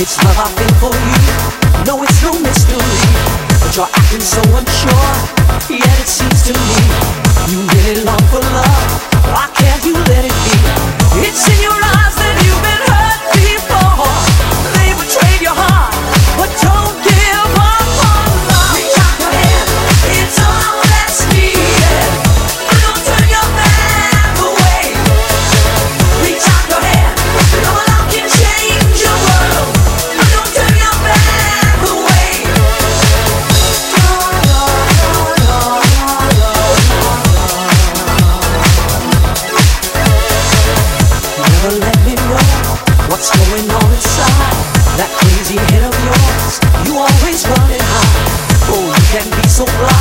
It's love I feel for you. No, it's no mystery. But you're acting so unsure. Yet it seems to me you really long for love. That crazy head of yours, you always running high. Oh, you can be so blind.